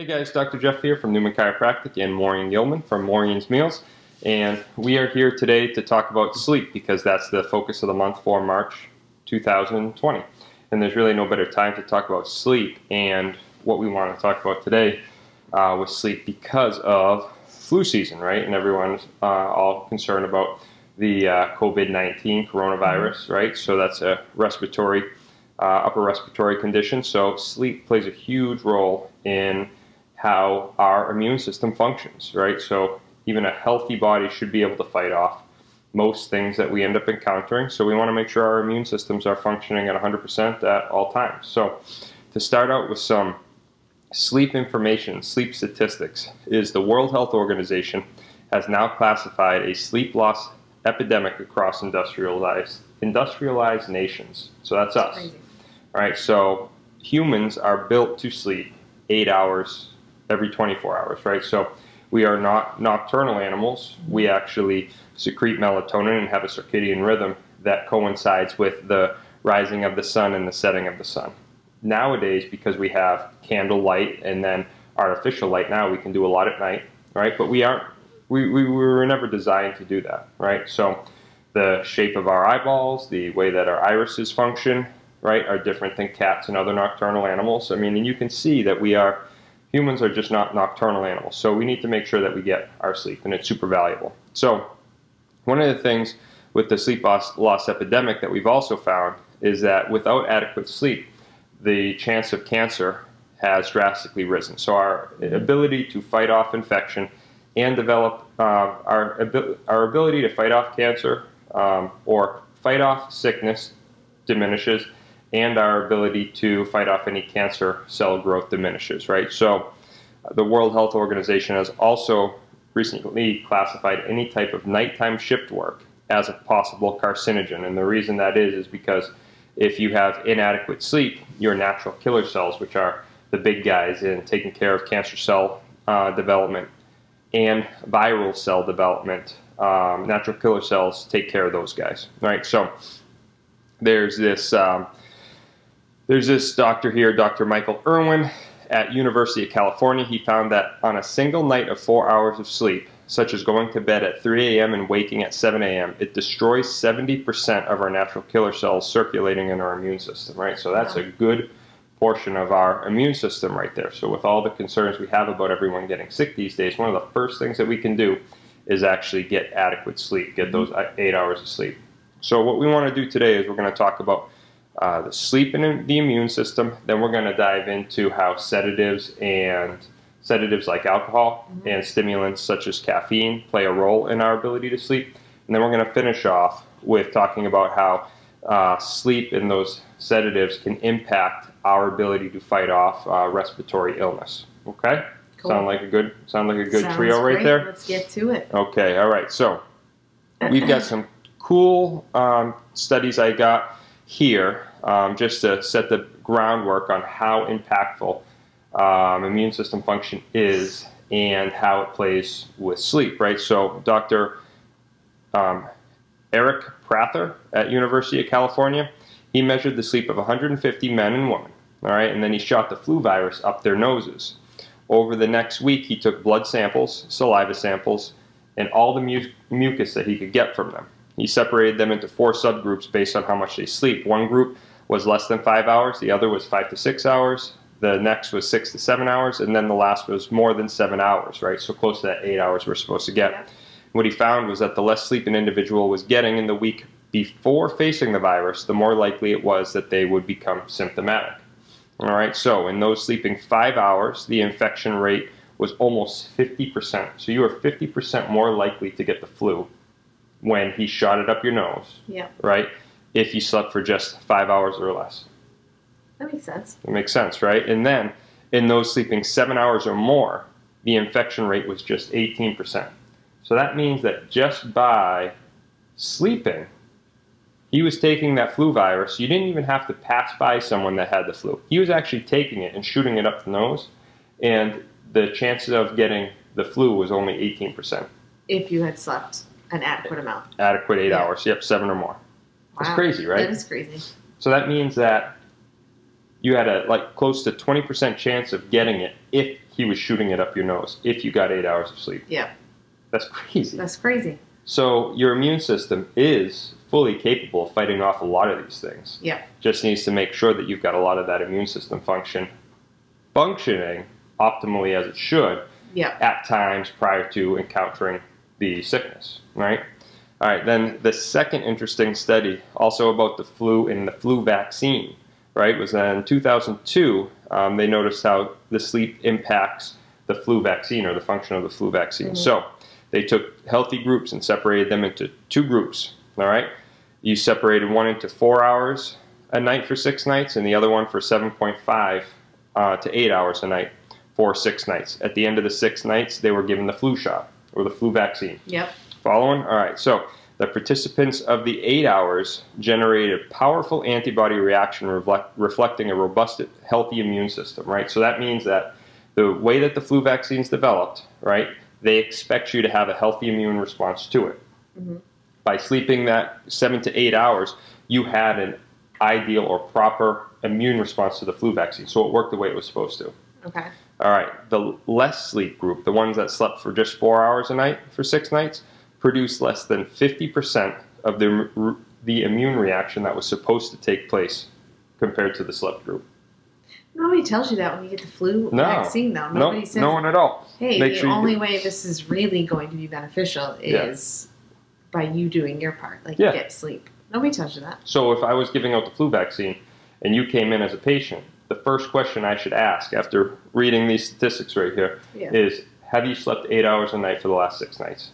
Hey guys, Dr. Jeff here from Newman Chiropractic and Maureen Gilman from Maureen's Meals. And we are here today to talk about sleep because that's the focus of the month for March 2020. And there's really no better time to talk about sleep and what we want to talk about today uh, with sleep because of flu season, right? And everyone's uh, all concerned about the uh, COVID 19 coronavirus, right? So that's a respiratory, uh, upper respiratory condition. So sleep plays a huge role in how our immune system functions, right? So even a healthy body should be able to fight off most things that we end up encountering. So we want to make sure our immune systems are functioning at 100% at all times. So to start out with some sleep information, sleep statistics, is the World Health Organization has now classified a sleep loss epidemic across industrialized industrialized nations. So that's us. Crazy. All right, so humans are built to sleep eight hours every 24 hours, right? So we are not nocturnal animals. We mm-hmm. actually secrete melatonin and have a circadian rhythm that coincides with the rising of the sun and the setting of the sun. Nowadays, because we have candle light and then artificial light now, we can do a lot at night, right? But we aren't, we, we, we were never designed to do that, right? So the shape of our eyeballs, the way that our irises function, right, are different than cats and other nocturnal animals. I mean, and you can see that we are humans are just not nocturnal animals. So we need to make sure that we get our sleep, and it's super valuable. So one of the things with the sleep loss, loss epidemic that we've also found is that without adequate sleep, the chance of cancer has drastically risen. So our ability to fight off infection and develop uh, our, our ability to fight off cancer um, or fight off sickness diminishes and our ability to fight off any cancer cell growth diminishes, right? So the World Health Organization has also recently classified any type of nighttime shift work as a possible carcinogen. And the reason that is is because if you have inadequate sleep, your natural killer cells, which are the big guys in taking care of cancer cell uh, development and viral cell development, um, natural killer cells take care of those guys, right? So there's this um, there's this doctor here, Dr. Michael Irwin at University of California. He found that on a single night of four hours of sleep, such as going to bed at 3 a.m. and waking at 7 a.m., it destroys 70% of our natural killer cells circulating in our immune system, right? So that's a good portion of our immune system right there. So with all the concerns we have about everyone getting sick these days, one of the first things that we can do is actually get adequate sleep, get mm-hmm. those uh, eight hours of sleep. So what we want to do today is we're going to talk about uh, the sleep and the immune system. Then we're going to dive into how sedatives and sedatives like alcohol and stimulants such as caffeine play a role in our ability to sleep. And then we're going to finish off with talking about how uh, sleep and those sedatives can impact our ability to fight off uh, respiratory illness. Okay? Cool. Sound like a good sound like a good Sounds trio right great. there. Let's get to it. Okay, all right. So we've got some cool um, studies I got here um, just to set the groundwork on how impactful um, immune system function is and how it plays with sleep, right? So Dr. Um, Aric Prather at University of California, he measured the sleep of 150 men and women, all right, and then he shot the flu virus up their noses. Over the next week, he took blood samples, saliva samples, and all the mu- mucus that he could get from them. He separated them into four subgroups based on how much they sleep. One group was less than five hours, the other was five to six hours, the next was six to seven hours, and then the last was more than seven hours, right? So close to that eight hours we're supposed to get. Yeah. What he found was that the less sleep an individual was getting in the week before facing the virus, the more likely it was that they would become symptomatic. All right, so in those sleeping five hours, the infection rate was almost 50%. So you are 50% more likely to get the flu when he shot it up your nose, Yeah, right? If you slept for just five hours or less. that makes sense. It makes sense, right? And then in those sleeping seven hours or more, the infection rate was just 18%. So that means that just by sleeping, he was taking that flu virus. You didn't even have to pass by someone that had the flu. He was actually taking it and shooting it up the nose, and the chances of getting the flu was only 18%. If you had slept an adequate amount. Adequate eight Yeah. hours. Yep, seven or more. That's Wow. crazy, right? That is crazy. So that means that you had a like close to 20% chance of getting it if he was shooting it up your nose if you got eight hours of sleep Yeah. that's crazy That's crazy. so your immune system is fully capable of fighting off a lot of these things Yeah. just needs to make sure that you've got a lot of that immune system function functioning optimally as it should Yeah. at times prior to encountering the sickness, right? All right, then the second interesting study, also about the flu and the flu vaccine, right, was in 2002. Um, they noticed how the sleep impacts the flu vaccine or the function of the flu vaccine. Mhm. So they took healthy groups and separated them into two groups, all right? You separated one into four hours a night for six nights and the other one for 7.5 uh, to eight hours a night for six nights. At the end of the six nights, they were given the flu shot or the flu vaccine. Yep. Following? All right. So the participants of the eight hours generated a powerful antibody reaction reflect, reflecting a robust, healthy immune system, right? So that means that the way that the flu vaccine is developed, right, they expect you to have a healthy immune response to it. Mhm. By sleeping that seven to eight hours, you had an ideal or proper immune response to the flu vaccine. So it worked the way it was supposed to. Okay. All right, the less sleep group, the ones that slept for just four hours a night for six nights, produced less than 50% of the, the immune reaction that was supposed to take place compared to the slept group. Nobody tells you that when you get the flu No. vaccine, though. No, Nobody says, no one at all. hey, Make the sure only do- way this is really going to be beneficial Yeah. is by you doing your part. Like, Yeah. get sleep. Nobody tells you that. So if I was giving out the flu vaccine and you came in as a patient, the first question I should ask after reading these statistics right here Yeah. is, have you slept eight hours a night for the last six nights?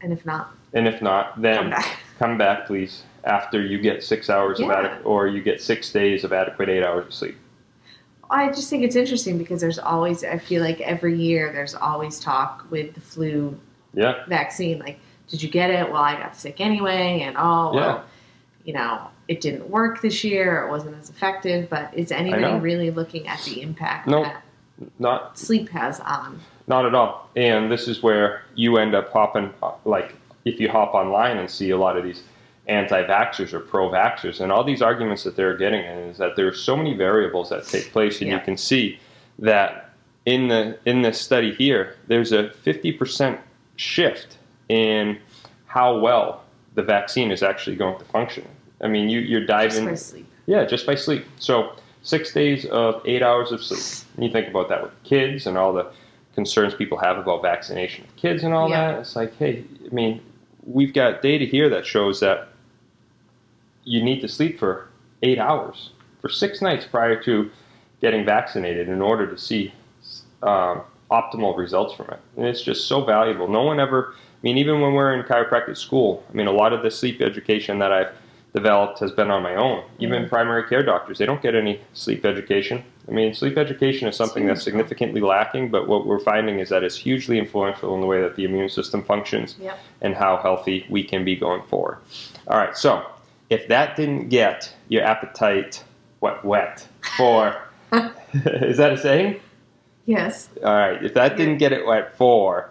And if not, And if not, then come back. come back, please, after you get six hours of Yeah. adequate, or you get six days of adequate eight hours of sleep. I just think it's interesting because there's always, I feel like every year there's always talk with the flu Yeah, vaccine. Like, did you get it? Well, I got sick anyway. And oh, Yeah. well, you know, it didn't work this year. It wasn't as effective. But is anybody really looking at the impact Nope. that not sleep has on? not at all. And this is where you end up hopping, uh, like if you hop online and see a lot of these anti-vaxxers or pro-vaxxers, and all these arguments that they're getting in is that there's so many variables that take place, and you can see that in the in this study here, there's a 50% shift in how well the vaccine is actually going to function. I mean, you, you're Just diving by sleep. Yeah, just by sleep. So six days of eight hours of sleep. And you think about that with kids and all the concerns people have about vaccination of kids and all Yeah. that. It's like, hey, I mean, we've got data here that shows that you need to sleep for eight hours for six nights prior to getting vaccinated in order to see um, optimal results from it. And it's just so valuable. No one ever, I mean, even when we're in chiropractic school, I mean, a lot of the sleep education that I've developed has been on my own. Even primary care doctors, they don't get any sleep education. I mean, sleep education is something that's significantly lacking, but what we're finding is that it's hugely influential in the way that the immune system functions Yep. and how healthy we can be going forward. All right, so if that didn't get your appetite wet, wet for, is that a saying? Yes. All right, if that didn't get it wet for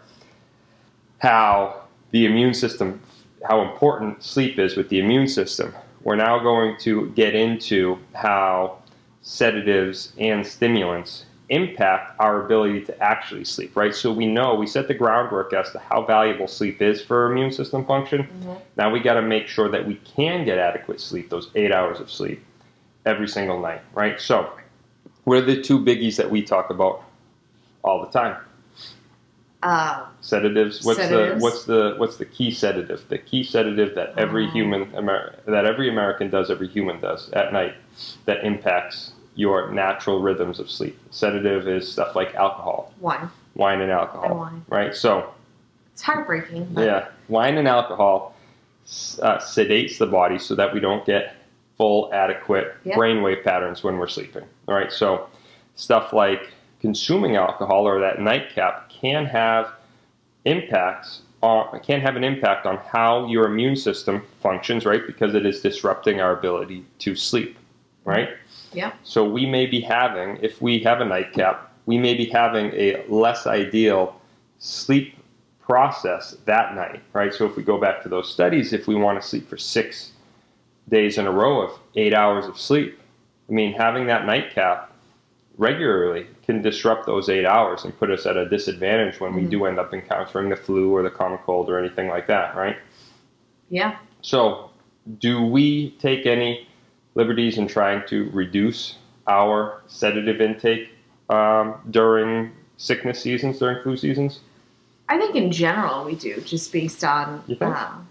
how the immune system, how important sleep is with the immune system, we're now going to get into how sedatives and stimulants impact our ability to actually sleep, right? So we know we set the groundwork as to how valuable sleep is for immune system function. Mhm. Now we got to make sure that we can get adequate sleep, those eight hours of sleep, every single night, right? So, what are the two biggies that we talk about all the time? Uh, Sedatives. What's Sedatives. the what's the what's the key sedative? The key sedative that every Oh. human Amer- that every American does, every human does at night, that impacts your natural rhythms of sleep. Sedative is stuff like alcohol, wine wine and alcohol, and wine. right? So It's heartbreaking. But Yeah, wine and alcohol uh, sedates the body so that we don't get full, adequate Yeah. brainwave patterns when we're sleeping. All right, so stuff like consuming alcohol or that nightcap can have impacts on can have an impact on how your immune system functions, right? Because it is disrupting our ability to sleep, right? Yeah. So we may be having, if we have a nightcap, we may be having a less ideal sleep process that night, right? So if we go back to those studies, if we want to sleep for six days in a row of eight hours of sleep, I mean, having that nightcap regularly can disrupt those eight hours and put us at a disadvantage when we Mhm. do end up encountering the flu or the common cold or anything like that, right? Yeah. So, do we take any liberties in trying to reduce our sedative intake um, during sickness seasons, during flu seasons? I think in general we do, just based on. You think? Um,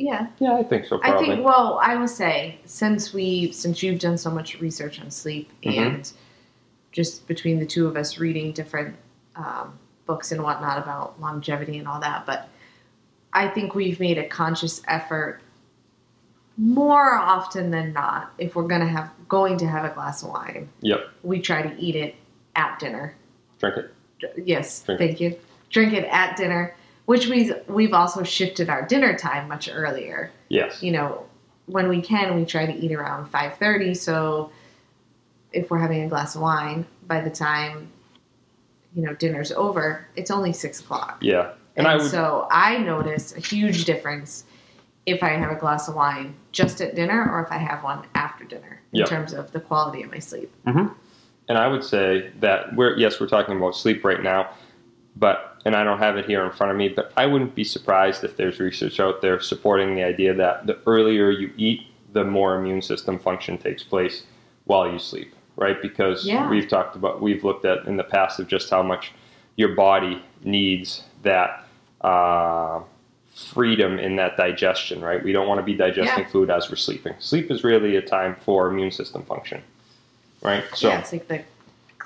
yeah, Yeah, I think so. I think. Well, I will say since we since you've done so much research on sleep Mhm. and just between the two of us reading different um, books and whatnot about longevity and all that, but I think we've made a conscious effort more often than not if we're gonna have going to have a glass of wine. Yep. We try to eat it at dinner. Drink it. Yes, Drink thank you. Drink it at dinner, which we've we've also shifted our dinner time much earlier. Yes. You know, when we can, we try to eat around five thirty. So if we're having a glass of wine, by the time you know dinner's over, it's only six o'clock. Yeah. And, And I would. so I notice a huge difference if I have a glass of wine just at dinner or if I have one after dinner in Yep. terms of the quality of my sleep. Mm-hmm. And I would say that we're yes, we're talking about sleep right now, but and I don't have it here in front of me, but I wouldn't be surprised if there's research out there supporting the idea that the earlier you eat, the more immune system function takes place while you sleep, right? Because Yeah. we've talked about we've looked at in the past of just how much your body needs that uh, freedom in that digestion, right? We don't want to be digesting food as we're sleeping. Sleep is really a time for immune system function, right? So yeah, it's like the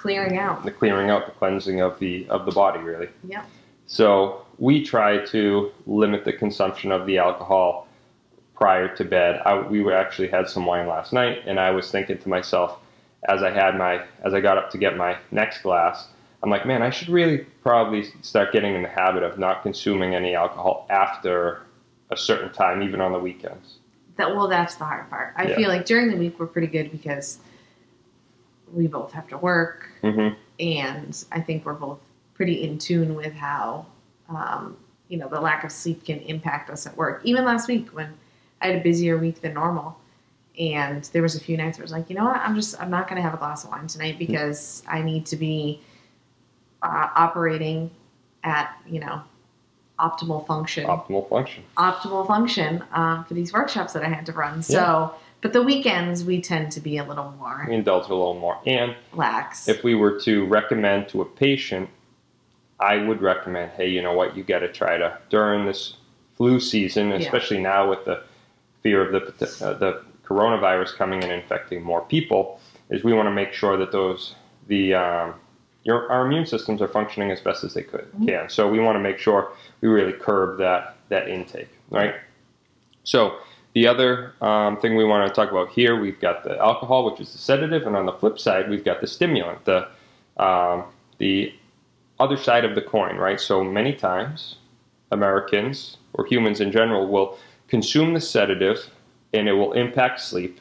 clearing out. the clearing out, the cleansing of the of the body, really. Yeah. So we try to limit the consumption of the alcohol prior to bed. I, we actually had some wine last night, and I was thinking to myself as I had my as I got up to get my next glass, I'm like, man, I should really probably start getting in the habit of not consuming any alcohol after a certain time, even on the weekends. That well, that's the hard part. I Yeah. feel like during the week we're pretty good because we both have to work, hmm and I think we're both pretty in tune with how um, you know the lack of sleep can impact us at work. Even last week when I had a busier week than normal, and there was a few nights where I was like, you know what, I'm just I'm not going to have a glass of wine tonight because I need to be uh, operating at you know optimal function Optimal function. optimal function um, for these workshops that I had to run. So, but the weekends we tend to be a little more We indulge a little more, and lax. if we were to recommend to a patient, I would recommend, hey, you know what, you got to try to during this flu season, Yeah. especially now with the fear of the uh, the coronavirus coming and infecting more people, is we want to make sure that those the um, your our immune systems are functioning as best as they could Mhm. can. So we want to make sure we really curb that that intake, right? So the other um, thing we want to talk about here, we've got the alcohol, which is the sedative, and on the flip side, we've got the stimulant, the um, the other side of the coin, right? So many times, Americans or humans in general will consume the sedative, and it will impact sleep.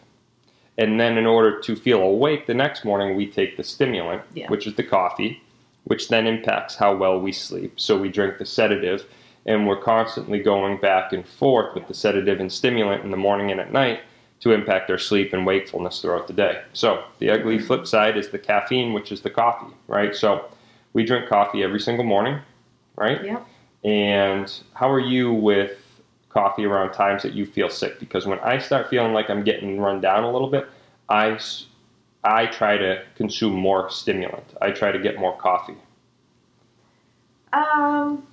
And then, in order to feel awake the next morning, we take the stimulant, Yeah. which is the coffee, which then impacts how well we sleep. So we drink the sedative, and we're constantly going back and forth with the sedative and stimulant in the morning and at night to impact our sleep and wakefulness throughout the day. So the ugly flip side is the caffeine, which is the coffee, right? So we drink coffee every single morning, right? Yeah. And how are you with coffee around times that you feel sick? Because when I start feeling like I'm getting run down a little bit, I I try to consume more stimulant. I try to get more coffee. Um.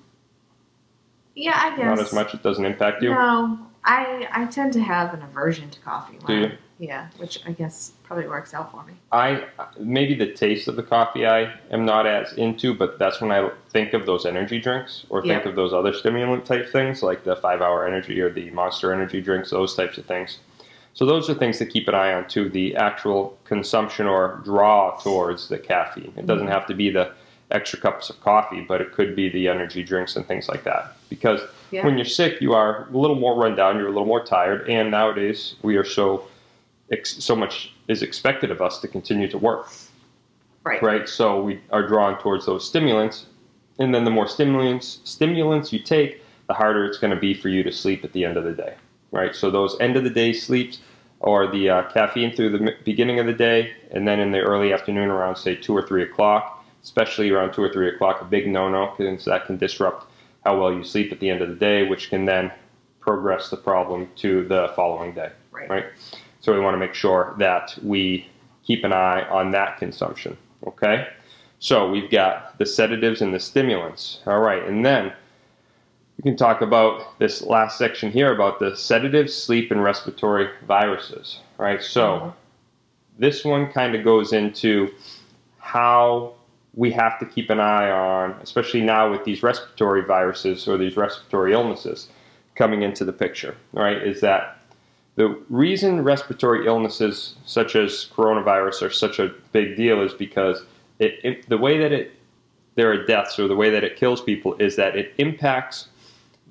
Yeah, I guess Not as much. It doesn't impact you. No, I I tend to have an aversion to coffee. Do you? Yeah, which I guess probably works out for me. I maybe the taste of the coffee I am not as into, but that's when I think of those energy drinks or think Yeah. of those other stimulant type things like the five hour energy or the monster energy drinks, those types of things. So those are things to keep an eye on too. The actual consumption or draw towards the caffeine. It doesn't Mhm. have to be the extra cups of coffee, but it could be the energy drinks and things like that. Because Yeah. when you're sick, you are a little more run down, you're a little more tired, and nowadays we are so so much is expected of us to continue to work, Right. right? So we are drawn towards those stimulants, and then the more stimulants stimulants you take, the harder it's going to be for you to sleep at the end of the day, right? So those end of the day sleeps or the uh, caffeine through the beginning of the day, and then in the early afternoon around say two or three o'clock, especially around two or three o'clock, a big no-no because that can disrupt how well you sleep at the end of the day, which can then progress the problem to the following day. Right. Right. So we want to make sure that we keep an eye on that consumption. Okay. So we've got the sedatives and the stimulants. All right, and then we can talk about this last section here about the sedatives, sleep, and respiratory viruses. Right. So Mhm. this one kind of goes into how we have to keep an eye on, especially now with these respiratory viruses or these respiratory illnesses coming into the picture, right? Is that the reason respiratory illnesses such as coronavirus are such a big deal is because it, it, the way that it there are deaths or the way that it kills people is that it impacts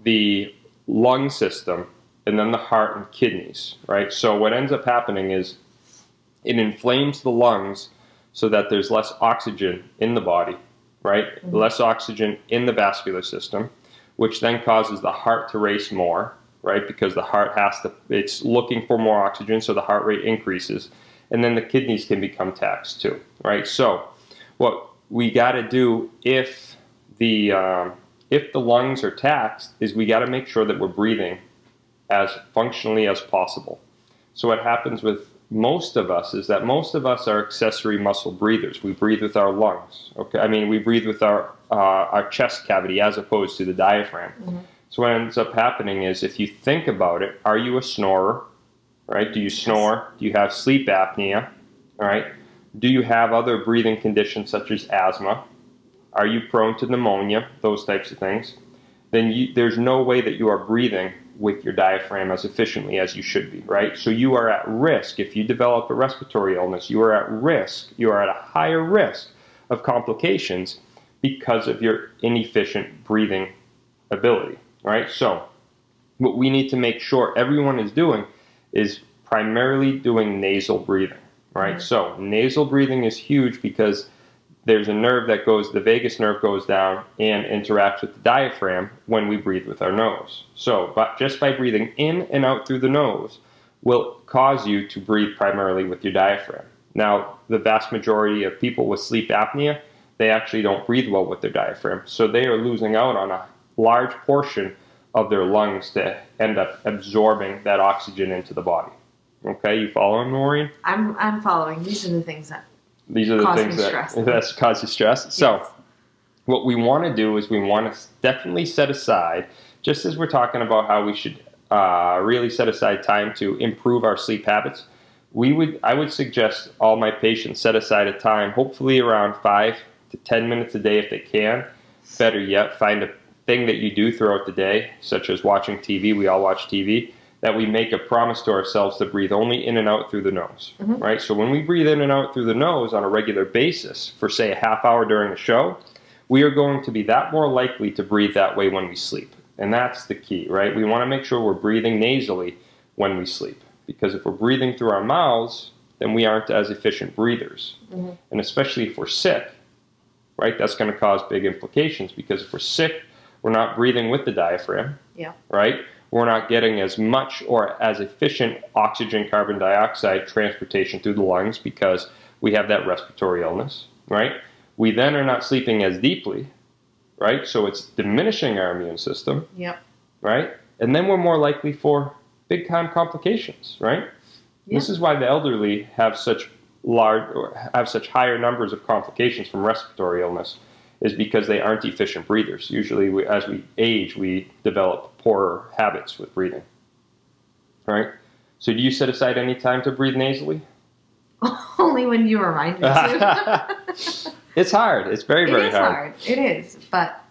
the lung system and then the heart and kidneys, right? So what ends up happening is it inflames the lungs so that there's less oxygen in the body, right? Mhm. Less oxygen in the vascular system, which then causes the heart to race more, right? Because the heart has to, it's looking for more oxygen, so the heart rate increases. And then the kidneys can become taxed too, right? So, what we got to do if the um, if the lungs are taxed is we got to make sure that we're breathing as functionally as possible. So what happens with most of us is that most of us are accessory muscle breathers. We breathe with our lungs. Okay, I mean we breathe with our uh, our chest cavity as opposed to the diaphragm. Mhm. So what ends up happening is if you think about it, are you a snorer? Right? Do you snore? Do you have sleep apnea? All right. Do you have other breathing conditions such as asthma? Are you prone to pneumonia? Those types of things. Then you, there's no way that you are breathing with your diaphragm as efficiently as you should be, right? So you are at risk if you develop a respiratory illness. You are at risk. You are at a higher risk of complications because of your inefficient breathing ability, right? So what we need to make sure everyone is doing is primarily doing nasal breathing, right? Mhm. So nasal breathing is huge because there's a nerve that goes, the vagus nerve goes down and interacts with the diaphragm when we breathe with our nose. So, but just by breathing in and out through the nose will cause you to breathe primarily with your diaphragm. Now, the vast majority of people with sleep apnea, they actually don't breathe well with their diaphragm. So they are losing out on a large portion of their lungs to end up absorbing that oxygen into the body. Okay, you following, Maureen? I'm I'm following. These are the things that These are the things that stress. that's cause you stress. So, what we want to do is we want to definitely set aside, just as we're talking about how we should uh, really set aside time to improve our sleep habits. We would, I would suggest all my patients set aside a time, hopefully around five to ten minutes a day if they can. Better yet, find a thing that you do throughout the day, such as watching TV. We all watch TV. That we make a promise to ourselves to breathe only in and out through the nose, Mhm. right? So when we breathe in and out through the nose on a regular basis for say a half hour during a show, we are going to be that more likely to breathe that way when we sleep. And that's the key, right? We want to make sure we're breathing nasally when we sleep. Because if we're breathing through our mouths, then we aren't as efficient breathers. Mhm. And especially if we're sick, right? That's going to cause big implications because if we're sick, we're not breathing with the diaphragm. Yeah. Right? We're not getting as much or as efficient oxygen carbon dioxide transportation through the lungs because we have that respiratory illness, right? We then are not sleeping as deeply, right? So it's diminishing our immune system, Yep. right? And then we're more likely for big time complications, right? This is why the elderly have such large or have such higher numbers of complications from respiratory illness is because they aren't efficient breathers. Usually, we, as we age, we develop poorer habits with breathing. Right? So, do you set aside any time to breathe nasally? Only when you remind me to. it's hard. It's very, very is hard. hard. It is, but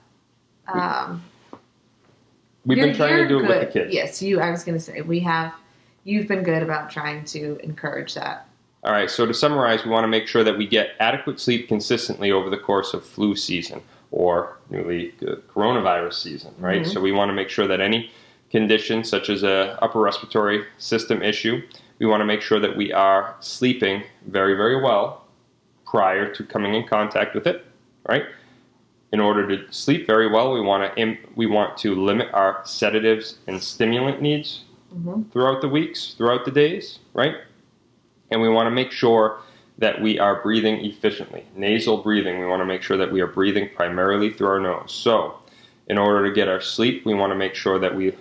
um, We've been trying to do it with the kids. Yes, you. I was going to say we have. You've been good about trying to encourage that. All right, so to summarize, we want to make sure that we get adequate sleep consistently over the course of flu season or newly uh, coronavirus season, right? Mhm. So we want to make sure that any condition such as a upper respiratory system issue, we want to make sure that we are sleeping very, very well prior to coming in contact with it, right? In order to sleep very well, we want to im- we want to limit our sedatives and stimulant needs, hmm throughout the weeks, throughout the days, right? And we want to make sure that we are breathing efficiently. Nasal breathing, we want to make sure that we are breathing primarily through our nose. So, in order to get our sleep, we want to make sure that we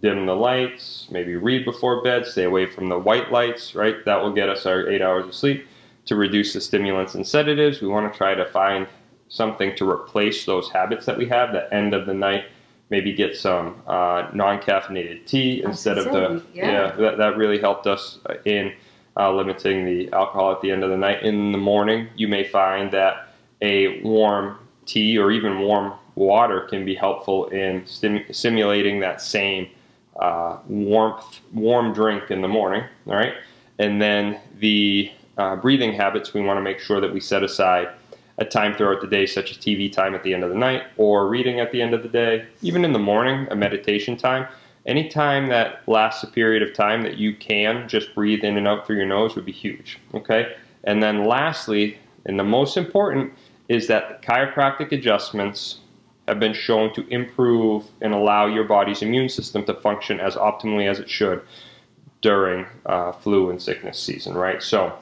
dim the lights, maybe read before bed, stay away from the white lights, right? That will get us our eight hours of sleep. To reduce the stimulants and sedatives, we want to try to find something to replace those habits that we have. The end of the night, maybe get some uh, non-caffeinated tea instead of the gonna yeah. that, that really helped us in uh, limiting the alcohol at the end of the night. In the morning, you may find that a warm tea or even warm water can be helpful in stim- simulating that same uh, warmth, warm drink in the morning. All right, and then the uh, breathing habits, we want to make sure that we set aside a time throughout the day, such as TV time at the end of the night or reading at the end of the day, even in the morning, a meditation time. Any time that lasts a period of time that you can just breathe in and out through your nose would be huge. Okay, and then lastly, and the most important, is that chiropractic adjustments have been shown to improve and allow your body's immune system to function as optimally as it should during uh, flu and sickness season, right? So,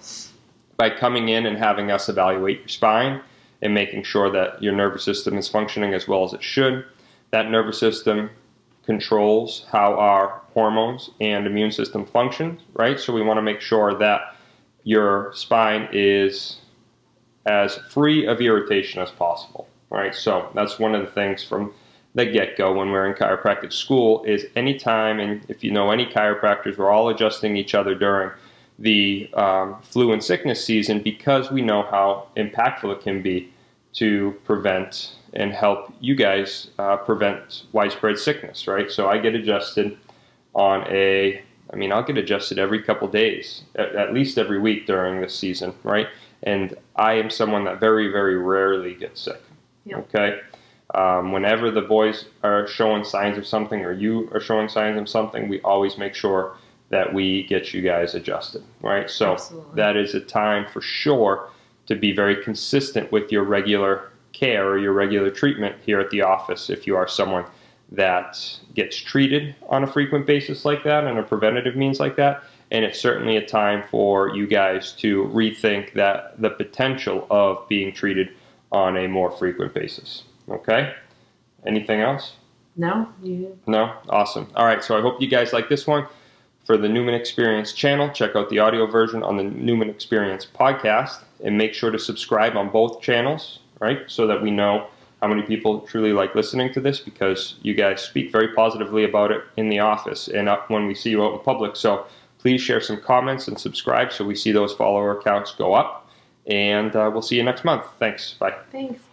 by coming in and having us evaluate your spine and making sure that your nervous system is functioning as well as it should, that nervous system controls how our hormones and immune system function, right? So, we want to make sure that your spine is as free of irritation as possible, right? So, that's one of the things from the get-go when we're in chiropractic school is anytime and if you know any chiropractors we're all adjusting each other during the um, flu and sickness season because we know how impactful it can be to prevent and help you guys uh, prevent widespread sickness right so i get adjusted on a i mean i'll get adjusted every couple days at, at least every week during this season right and i am someone that very very rarely gets sick Yeah. okay um, whenever the boys are showing signs of something or you are showing signs of something, we always make sure that we get you guys adjusted, right? So Absolutely. that is a time for sure to be very consistent with your regular care or your regular treatment here at the office if you are someone that gets treated on a frequent basis like that and a preventative means like that. And it's certainly a time for you guys to rethink that the potential of being treated on a more frequent basis. Okay? Anything else? No, you. No? Awesome. All right, so I hope you guys like this one. For the Newman Experience channel, check out the audio version on the Newman Experience podcast and make sure to subscribe on both channels, right? So that we know how many people truly like listening to this because you guys speak very positively about it in the office and when we see you out in public. So please share some comments and subscribe so we see those follower counts go up. And uh, we'll see you next month. Thanks. Bye. Thanks.